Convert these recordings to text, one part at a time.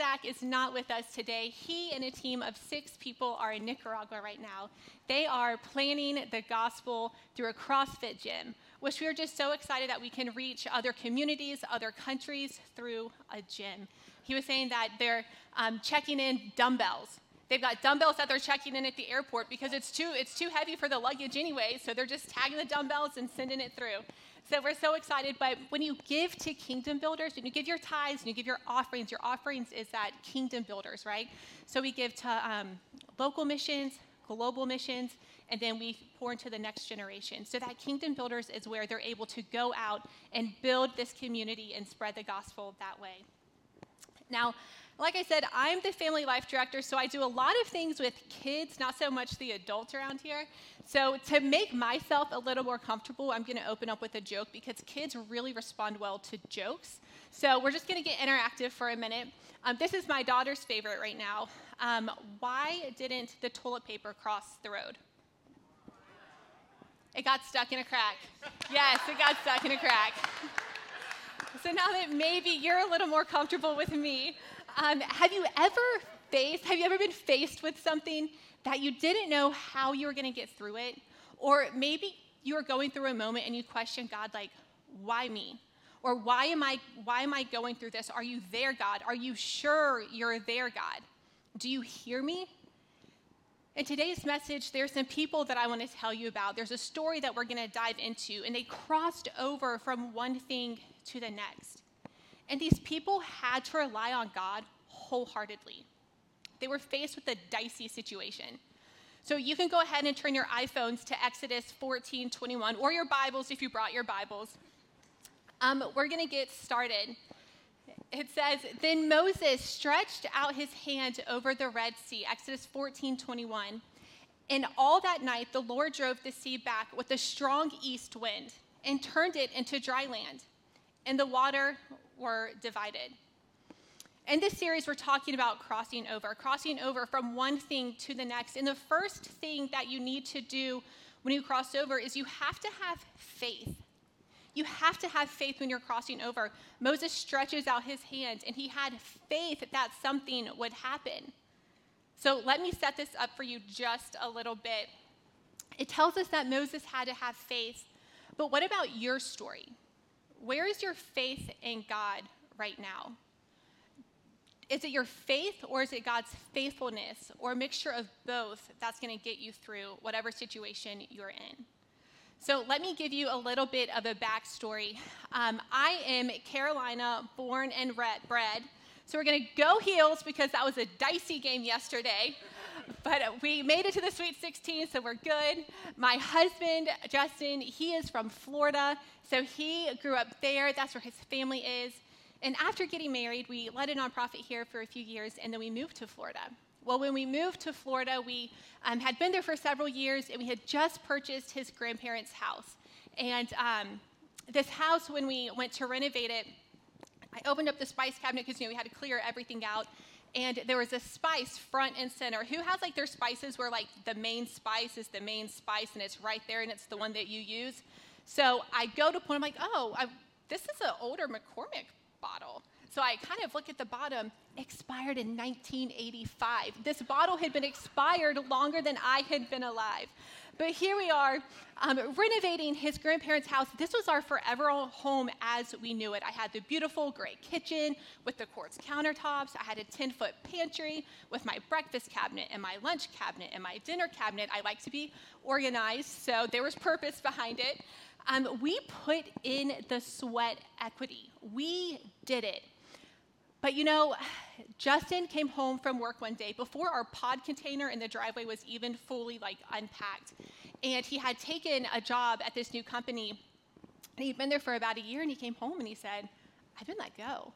Zach is not with us today. He and a team of six people are in Nicaragua right now. They are planning the gospel through a CrossFit gym, which we are just so excited that we can reach other communities, other countries through a gym. He was saying that they're um, checking in dumbbells. They've got dumbbells that they're checking in at the airport because it's too, it's too heavy for the luggage anyway, so they're just tagging the dumbbells and sending it through. So we're so excited. But when you give to kingdom builders, when you give your tithes and you give your offerings, your offerings is that kingdom builders, right? So we give to um, local missions, global missions, and then we pour into the next generation. So that kingdom builders is where they're able to go out and build this community and spread the gospel that way. Now, like I said, I'm the family life director, so I do a lot of things with kids, not so much the adults around here. So, to make myself a little more comfortable, I'm going to open up with a joke because kids really respond well to jokes. So, we're just going to get interactive for a minute. Um, this is my daughter's favorite right now. Um, why didn't the toilet paper cross the road? It got stuck in a crack. Yes, it got stuck in a crack. So now that maybe you're a little more comfortable with me, um, have you ever faced, have you ever been faced with something that you didn't know how you were going to get through it? Or maybe you were going through a moment and you question God, like, why me? Or why am I why am I going through this? Are you there, God? Are you sure you're there, God? Do you hear me? In today's message, there's some people that I want to tell you about. There's a story that we're going to dive into, and they crossed over from one thing to the next. And these people had to rely on God wholeheartedly. They were faced with a dicey situation. So you can go ahead and turn your iPhones to Exodus 14 21, or your Bibles if you brought your Bibles. Um, we're going to get started. It says, Then Moses stretched out his hand over the Red Sea, Exodus 14 21. And all that night the Lord drove the sea back with a strong east wind and turned it into dry land, and the water were divided. In this series, we're talking about crossing over, crossing over from one thing to the next. And the first thing that you need to do when you cross over is you have to have faith. You have to have faith when you're crossing over. Moses stretches out his hand, and he had faith that something would happen. So let me set this up for you just a little bit. It tells us that Moses had to have faith, but what about your story? Where is your faith in God right now? Is it your faith or is it God's faithfulness or a mixture of both that's going to get you through whatever situation you're in? So, let me give you a little bit of a backstory. Um, I am Carolina born and bred. So, we're going to go heels because that was a dicey game yesterday but we made it to the Sweet 16, so we're good. My husband, Justin, he is from Florida, so he grew up there. That's where his family is. And after getting married, we led a nonprofit here for a few years, and then we moved to Florida. Well, when we moved to Florida, we um, had been there for several years, and we had just purchased his grandparents' house. And um, this house, when we went to renovate it, I opened up the spice cabinet because you know we had to clear everything out, and there was a spice front and center. Who has like their spices where like the main spice is the main spice and it's right there and it's the one that you use? So I go to point, I'm like, oh, I, this is an older McCormick bottle. So I kind of look at the bottom, expired in 1985. This bottle had been expired longer than I had been alive. But here we are, um, renovating his grandparents' house. This was our forever home as we knew it. I had the beautiful gray kitchen with the quartz countertops. I had a 10 foot pantry with my breakfast cabinet and my lunch cabinet and my dinner cabinet. I like to be organized, so there was purpose behind it. Um, we put in the sweat equity, we did it. But you know, Justin came home from work one day before our pod container in the driveway was even fully like unpacked. And he had taken a job at this new company. And he'd been there for about a year and he came home and he said, I've been let go.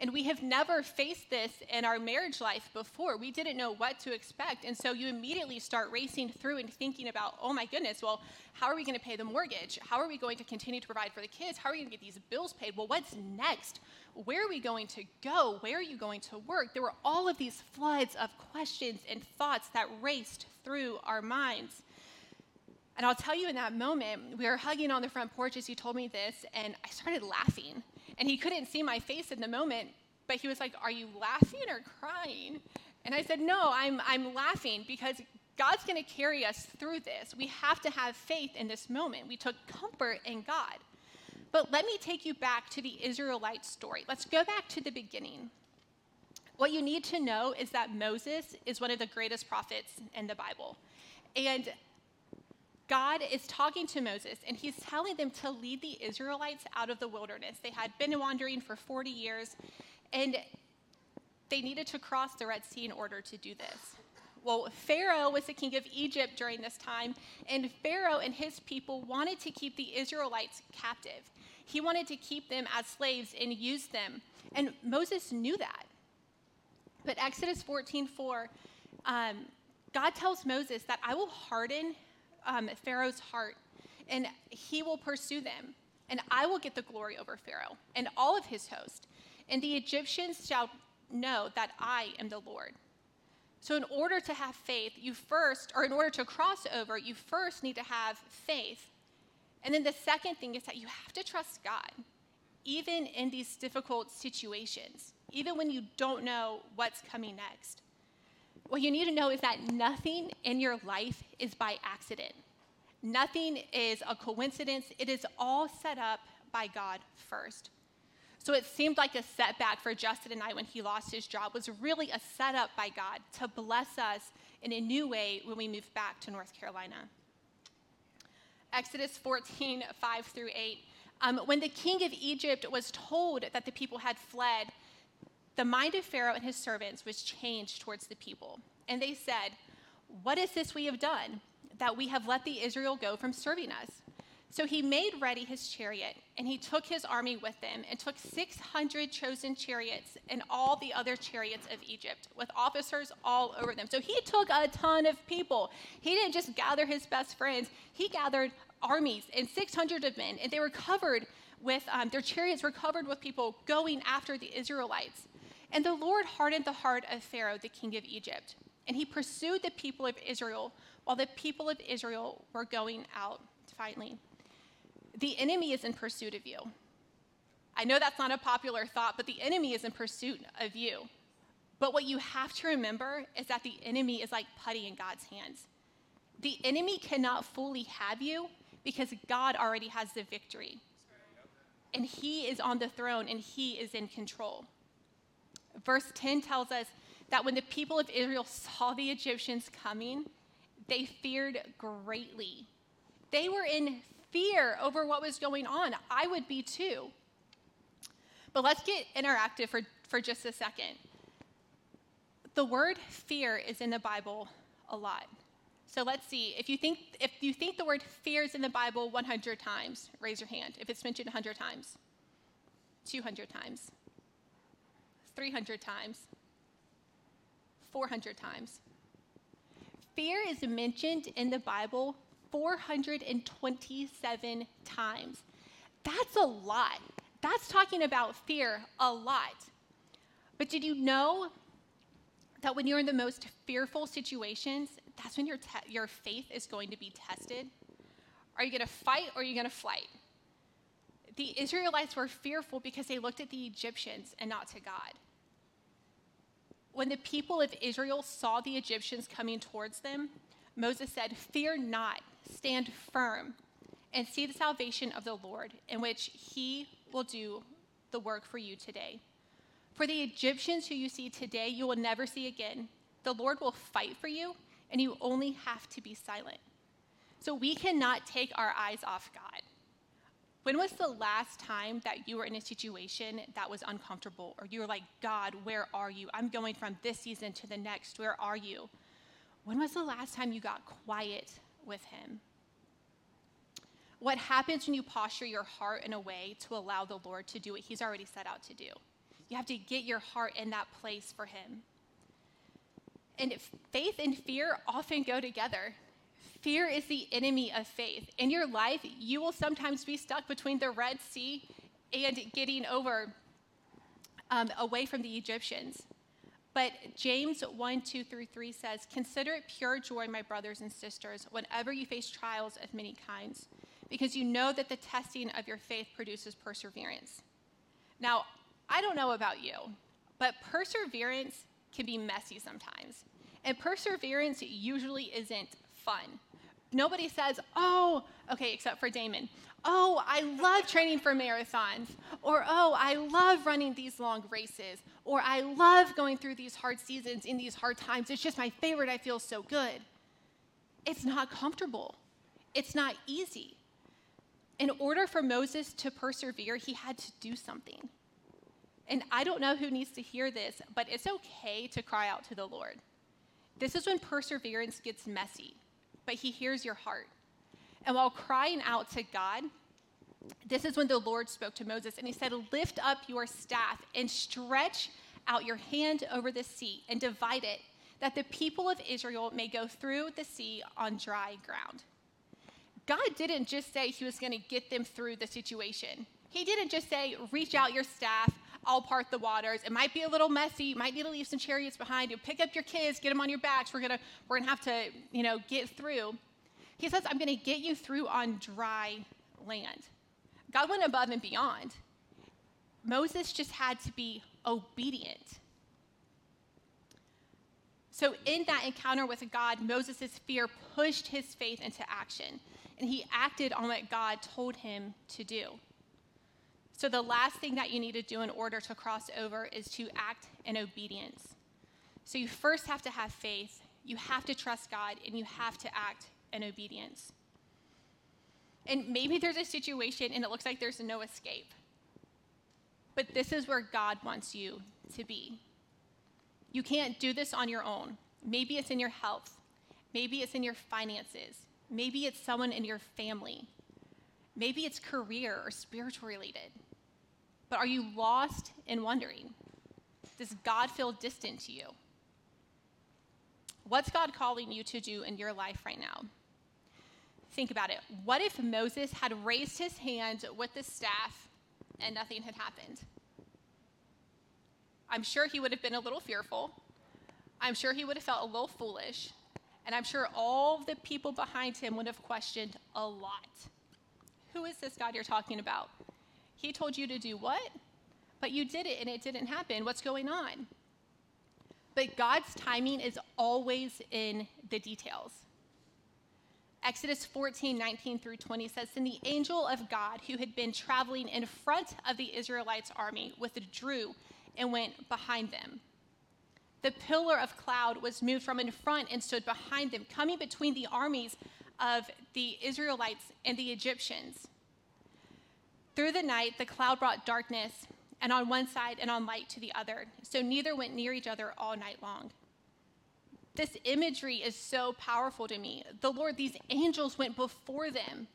And we have never faced this in our marriage life before. We didn't know what to expect. And so you immediately start racing through and thinking about, oh my goodness, well, how are we going to pay the mortgage? How are we going to continue to provide for the kids? How are we going to get these bills paid? Well, what's next? Where are we going to go? Where are you going to work? There were all of these floods of questions and thoughts that raced through our minds. And I'll tell you in that moment, we were hugging on the front porch as he told me this, and I started laughing and he couldn't see my face in the moment, but he was like, Are you laughing or crying? And I said, No, I'm, I'm laughing because God's going to carry us through this. We have to have faith in this moment. We took comfort in God. But let me take you back to the Israelite story. Let's go back to the beginning. What you need to know is that Moses is one of the greatest prophets in the Bible. And God is talking to Moses and he's telling them to lead the Israelites out of the wilderness. They had been wandering for 40 years and they needed to cross the Red Sea in order to do this. Well, Pharaoh was the king of Egypt during this time, and Pharaoh and his people wanted to keep the Israelites captive. He wanted to keep them as slaves and use them. And Moses knew that. But Exodus 14 4, um, God tells Moses that I will harden um, Pharaoh's heart, and he will pursue them, and I will get the glory over Pharaoh and all of his host. And the Egyptians shall know that I am the Lord. So, in order to have faith, you first, or in order to cross over, you first need to have faith. And then the second thing is that you have to trust God, even in these difficult situations, even when you don't know what's coming next. What you need to know is that nothing in your life is by accident. Nothing is a coincidence. It is all set up by God first. So it seemed like a setback for Justin and I when he lost his job was really a setup by God to bless us in a new way when we moved back to North Carolina. Exodus 14, 5 through 8. Um, when the king of Egypt was told that the people had fled, the mind of Pharaoh and his servants was changed towards the people. And they said, What is this we have done, that we have let the Israel go from serving us? So he made ready his chariot, and he took his army with him, and took 600 chosen chariots and all the other chariots of Egypt, with officers all over them. So he took a ton of people. He didn't just gather his best friends, he gathered armies and 600 of men, and they were covered with, um, their chariots were covered with people going after the Israelites. And the Lord hardened the heart of Pharaoh, the king of Egypt, and he pursued the people of Israel while the people of Israel were going out finally the enemy is in pursuit of you. I know that's not a popular thought, but the enemy is in pursuit of you. But what you have to remember is that the enemy is like putty in God's hands. The enemy cannot fully have you because God already has the victory. And he is on the throne and he is in control. Verse 10 tells us that when the people of Israel saw the Egyptians coming, they feared greatly. They were in fear over what was going on. I would be too. But let's get interactive for, for just a second. The word fear is in the Bible a lot. So let's see. If you think if you think the word fear is in the Bible 100 times, raise your hand. If it's mentioned 100 times, 200 times, 300 times, 400 times. Fear is mentioned in the Bible 427 times. That's a lot. That's talking about fear a lot. But did you know that when you're in the most fearful situations, that's when your, te- your faith is going to be tested? Are you going to fight or are you going to flight? The Israelites were fearful because they looked at the Egyptians and not to God. When the people of Israel saw the Egyptians coming towards them, Moses said, Fear not, stand firm, and see the salvation of the Lord, in which he will do the work for you today. For the Egyptians who you see today, you will never see again. The Lord will fight for you, and you only have to be silent. So we cannot take our eyes off God. When was the last time that you were in a situation that was uncomfortable, or you were like, God, where are you? I'm going from this season to the next. Where are you? When was the last time you got quiet with Him? What happens when you posture your heart in a way to allow the Lord to do what He's already set out to do? You have to get your heart in that place for Him. And faith and fear often go together. Fear is the enemy of faith. In your life, you will sometimes be stuck between the Red Sea and getting over um, away from the Egyptians. But James 1 2 through 3 says, Consider it pure joy, my brothers and sisters, whenever you face trials of many kinds, because you know that the testing of your faith produces perseverance. Now, I don't know about you. but perseverance can be messy sometimes. And perseverance usually isn't fun. Nobody says, oh, okay, except for Damon. Oh, I love training for marathons. Or, oh, I love running these long races. Or, I love going through these hard seasons in these hard times. It's just my favorite. I feel so good. It's not comfortable, it's not easy. In order for Moses to persevere, he had to do something. And I don't know who needs to hear this, but it's okay to cry out to the Lord. This is when perseverance gets messy, but he hears your heart. And while crying out to God, this is when the Lord spoke to Moses and he said, Lift up your staff and stretch out your hand over the sea and divide it, that the people of Israel may go through the sea on dry ground. God didn't just say he was going to get them through the situation. He didn't just say, reach out your staff, I'll part the waters. It might be a little messy. You might need to leave some chariots behind you. Pick up your kids, get them on your backs. We're gonna we're gonna have to you know get through. He says, I'm gonna get you through on dry land. God went above and beyond. Moses just had to be obedient. So, in that encounter with God, Moses' fear pushed his faith into action, and he acted on what God told him to do. So, the last thing that you need to do in order to cross over is to act in obedience. So, you first have to have faith, you have to trust God, and you have to act in obedience. And maybe there's a situation and it looks like there's no escape. But this is where God wants you to be. You can't do this on your own. Maybe it's in your health, maybe it's in your finances, maybe it's someone in your family, maybe it's career or spiritual related. But are you lost and wondering? Does God feel distant to you? What's God calling you to do in your life right now? Think about it. What if Moses had raised his hand with the staff and nothing had happened? I'm sure he would have been a little fearful. I'm sure he would have felt a little foolish. And I'm sure all the people behind him would have questioned a lot. Who is this God you're talking about? He told you to do what? But you did it and it didn't happen. What's going on? But God's timing is always in the details. Exodus 14, 19 through 20 says, Then the angel of God, who had been traveling in front of the Israelites' army, withdrew and went behind them. The pillar of cloud was moved from in front and stood behind them, coming between the armies of the Israelites and the Egyptians. Through the night, the cloud brought darkness, and on one side and on light to the other, so neither went near each other all night long. This imagery is so powerful to me. The Lord, these angels went before them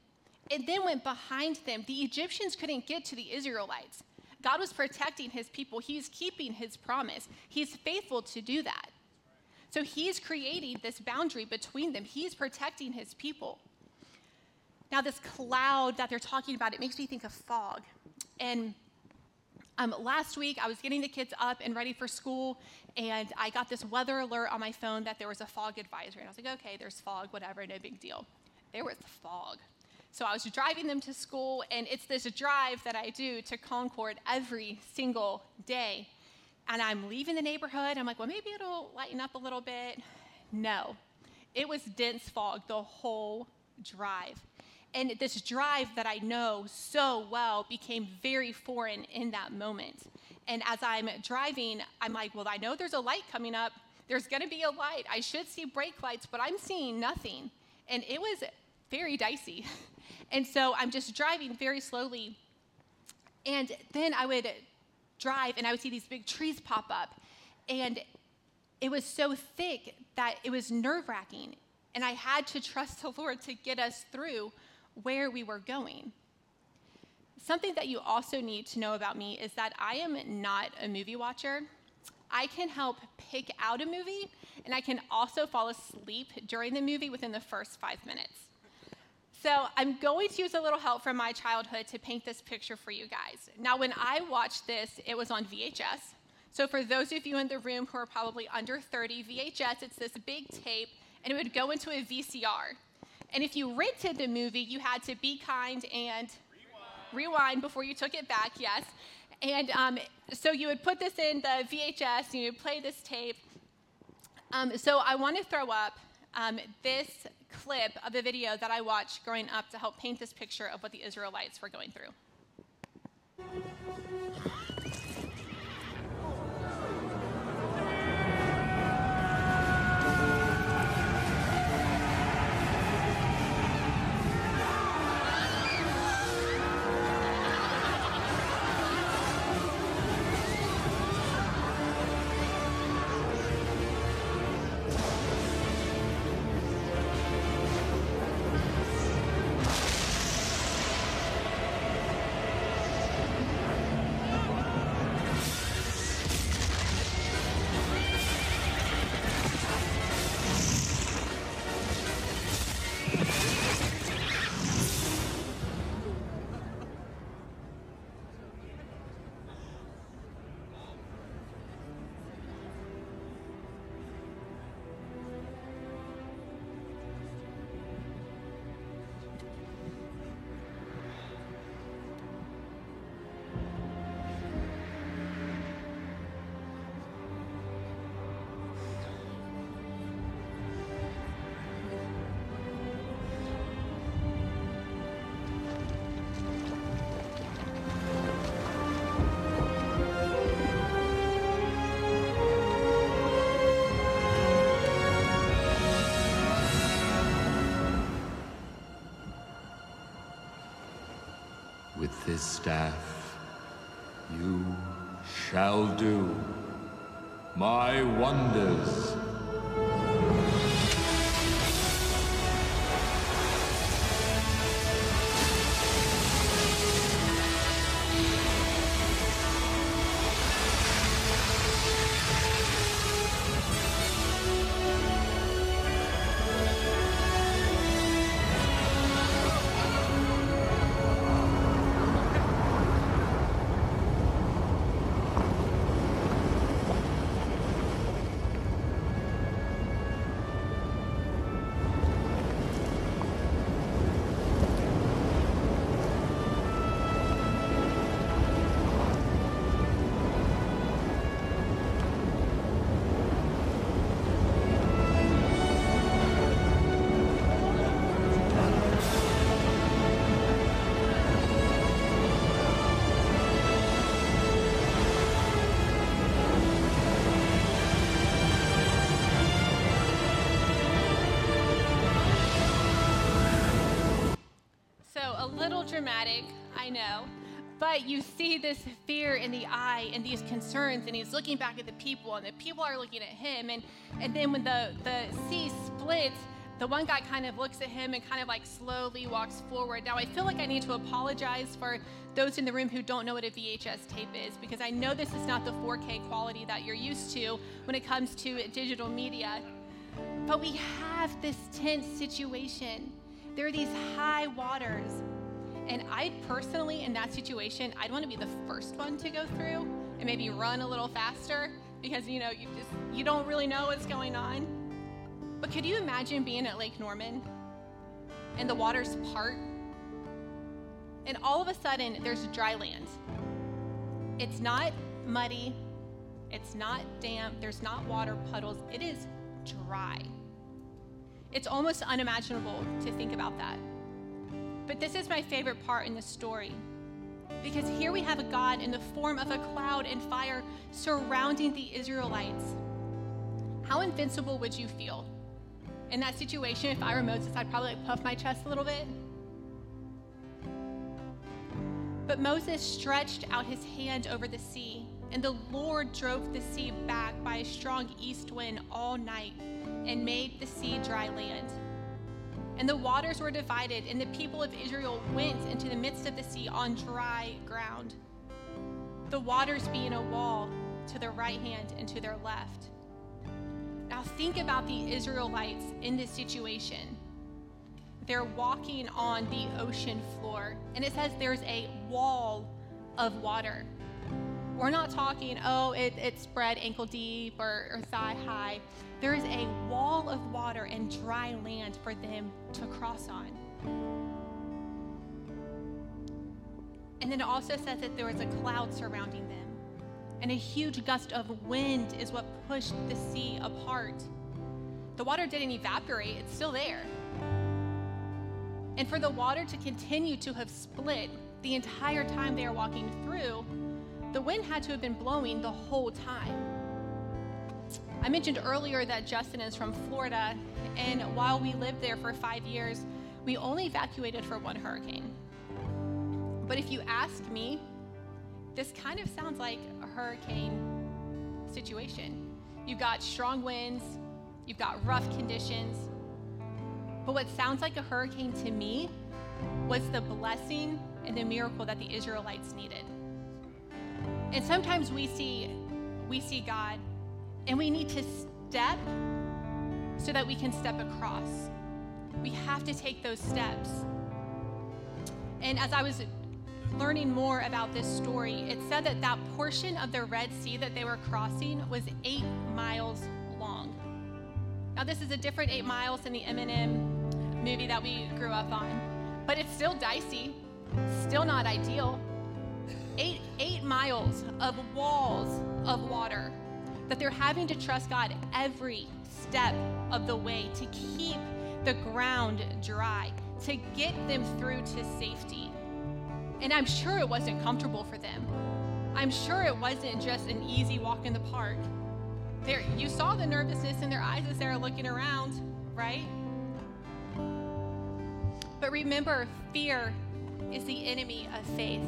and then went behind them. The Egyptians couldn't get to the Israelites. God was protecting his people, he's keeping his promise. He's faithful to do that. So he's creating this boundary between them, he's protecting his people. Now, this cloud that they're talking about, it makes me think of fog. And um, last week, I was getting the kids up and ready for school, and I got this weather alert on my phone that there was a fog advisory. And I was like, okay, there's fog, whatever, no big deal. There was fog. So I was driving them to school, and it's this drive that I do to Concord every single day. And I'm leaving the neighborhood. I'm like, well, maybe it'll lighten up a little bit. No, it was dense fog the whole drive. And this drive that I know so well became very foreign in that moment. And as I'm driving, I'm like, well, I know there's a light coming up. There's going to be a light. I should see brake lights, but I'm seeing nothing. And it was very dicey. And so I'm just driving very slowly. And then I would drive and I would see these big trees pop up. And it was so thick that it was nerve wracking. And I had to trust the Lord to get us through where we were going. Something that you also need to know about me is that I am not a movie watcher. I can help pick out a movie, and I can also fall asleep during the movie within the first five minutes. So I'm going to use a little help from my childhood to paint this picture for you guys. Now, when I watched this, it was on VHS. So for those of you in the room who are probably under 30, VHS, it's this big tape, and it would go into a VCR. And if you rented the movie, you had to be kind and rewind, rewind before you took it back, yes. And um, so you would put this in the VHS, and you would play this tape. Um, so I want to throw up um, this clip of a video that I watched growing up to help paint this picture of what the Israelites were going through. This staff, you shall do my wonders. Dramatic, I know, but you see this fear in the eye and these concerns, and he's looking back at the people, and the people are looking at him. And, and then when the, the sea splits, the one guy kind of looks at him and kind of like slowly walks forward. Now, I feel like I need to apologize for those in the room who don't know what a VHS tape is, because I know this is not the 4K quality that you're used to when it comes to digital media. But we have this tense situation. There are these high waters. And I personally, in that situation, I'd want to be the first one to go through and maybe run a little faster because you know you just you don't really know what's going on. But could you imagine being at Lake Norman and the waters part? And all of a sudden there's dry land. It's not muddy, it's not damp, there's not water puddles, it is dry. It's almost unimaginable to think about that. But this is my favorite part in the story. Because here we have a God in the form of a cloud and fire surrounding the Israelites. How invincible would you feel? In that situation, if I were Moses, I'd probably puff my chest a little bit. But Moses stretched out his hand over the sea, and the Lord drove the sea back by a strong east wind all night and made the sea dry land. And the waters were divided, and the people of Israel went into the midst of the sea on dry ground, the waters being a wall to their right hand and to their left. Now, think about the Israelites in this situation. They're walking on the ocean floor, and it says there's a wall of water. We're not talking, oh, it, it's spread ankle deep or, or thigh high. There is a and dry land for them to cross on. And then it also says that there was a cloud surrounding them. And a huge gust of wind is what pushed the sea apart. The water didn't evaporate, it's still there. And for the water to continue to have split the entire time they are walking through, the wind had to have been blowing the whole time. I mentioned earlier that Justin is from Florida, and while we lived there for five years, we only evacuated for one hurricane. But if you ask me, this kind of sounds like a hurricane situation. You've got strong winds, you've got rough conditions. But what sounds like a hurricane to me was the blessing and the miracle that the Israelites needed. And sometimes we see we see God and we need to step so that we can step across. We have to take those steps. And as I was learning more about this story, it said that that portion of the Red Sea that they were crossing was eight miles long. Now, this is a different eight miles than the Eminem movie that we grew up on, but it's still dicey, still not ideal. Eight, eight miles of walls of water that they're having to trust God every step of the way to keep the ground dry, to get them through to safety. And I'm sure it wasn't comfortable for them. I'm sure it wasn't just an easy walk in the park. There, you saw the nervousness in their eyes as they were looking around, right? But remember, fear is the enemy of faith.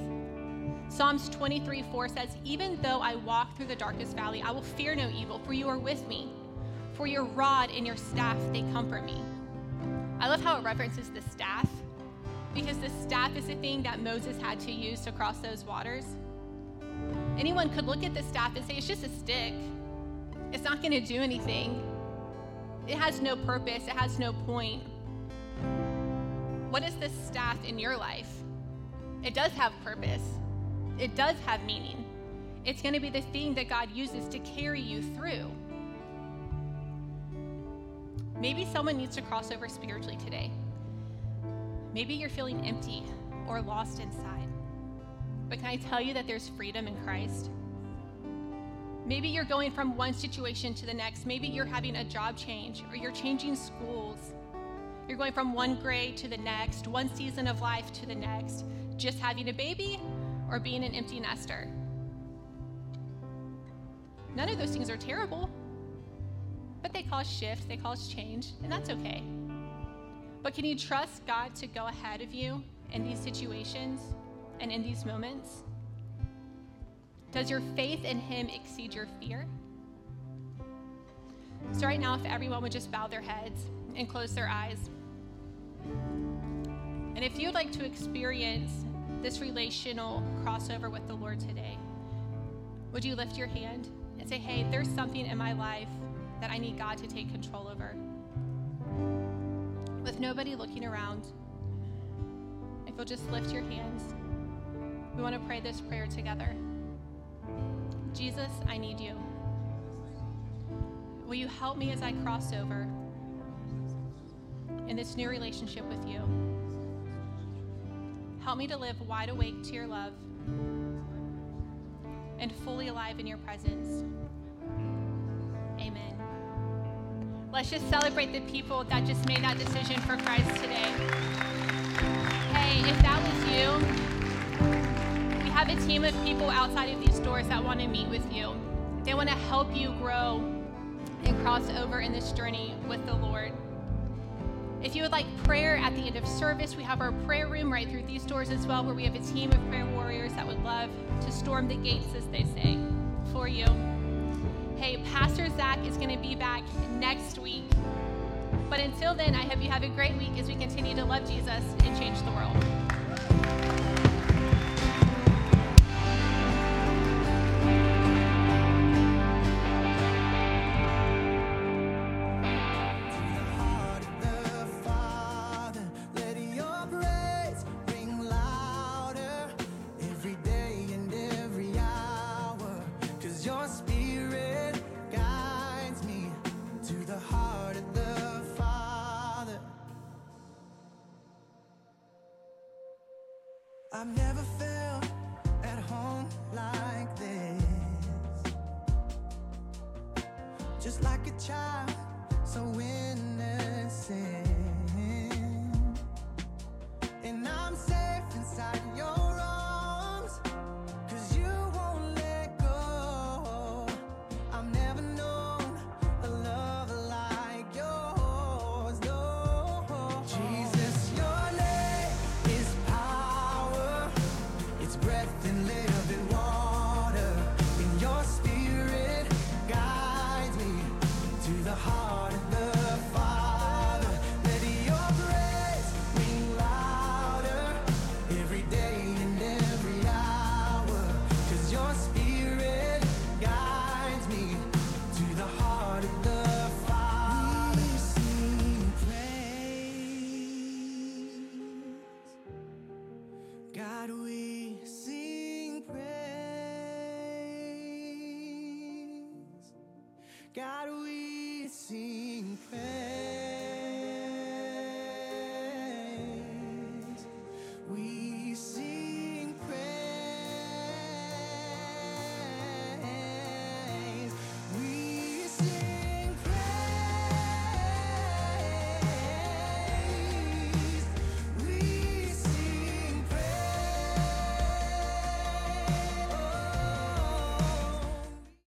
Psalms 23 4 says, Even though I walk through the darkest valley, I will fear no evil, for you are with me. For your rod and your staff, they comfort me. I love how it references the staff, because the staff is the thing that Moses had to use to cross those waters. Anyone could look at the staff and say, It's just a stick, it's not going to do anything. It has no purpose, it has no point. What is the staff in your life? It does have purpose it does have meaning. It's going to be the thing that God uses to carry you through. Maybe someone needs to cross over spiritually today. Maybe you're feeling empty or lost inside. But can I tell you that there's freedom in Christ? Maybe you're going from one situation to the next. Maybe you're having a job change or you're changing schools. You're going from one grade to the next, one season of life to the next. Just having a baby or being an empty nester. None of those things are terrible, but they cause shift, they cause change, and that's okay. But can you trust God to go ahead of you in these situations and in these moments? Does your faith in Him exceed your fear? So, right now, if everyone would just bow their heads and close their eyes. And if you'd like to experience this relational crossover with the Lord today, would you lift your hand and say, hey, there's something in my life that I need God to take control over? With nobody looking around, if you'll just lift your hands, we want to pray this prayer together. Jesus, I need you. Will you help me as I cross over in this new relationship with you? Help me to live wide awake to your love and fully alive in your presence. Amen. Let's just celebrate the people that just made that decision for Christ today. Hey, if that was you, we have a team of people outside of these doors that want to meet with you. They want to help you grow and cross over in this journey with the Lord. If you would like prayer at the end of service, we have our prayer room right through these doors as well, where we have a team of prayer warriors that would love to storm the gates, as they say, for you. Hey, Pastor Zach is going to be back next week. But until then, I hope you have a great week as we continue to love Jesus and change the world. I've never felt at home like this. Just like a child, so in.